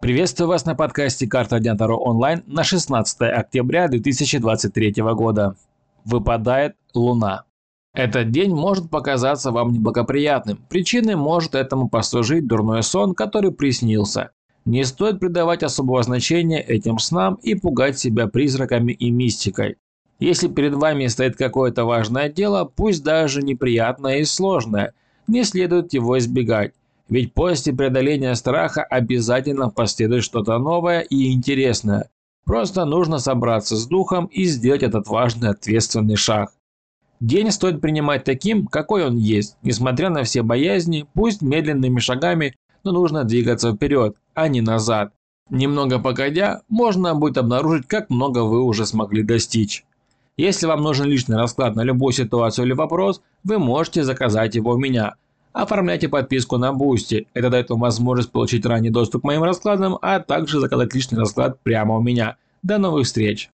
Приветствую вас на подкасте «Карта Дня Таро онлайн» на 16 октября 2023 года. Выпадает Луна. Этот день может показаться вам неблагоприятным. Причиной может этому послужить дурной сон, который приснился. Не стоит придавать особого значения этим снам и пугать себя призраками и мистикой. Если перед вами стоит какое-то важное дело, пусть даже неприятное и сложное, не следует его избегать. Ведь после преодоления страха обязательно последует что-то новое и интересное. Просто нужно собраться с духом и сделать этот важный ответственный шаг. День стоит принимать таким, какой он есть, несмотря на все боязни, пусть медленными шагами, но нужно двигаться вперед, а не назад. Немного погодя, можно будет обнаружить, как много вы уже смогли достичь. Если вам нужен личный расклад на любую ситуацию или вопрос, вы можете заказать его у меня – Оформляйте подписку на Boosty. Это дает вам возможность получить ранний доступ к моим раскладам, а также заказать личный расклад прямо у меня. До новых встреч!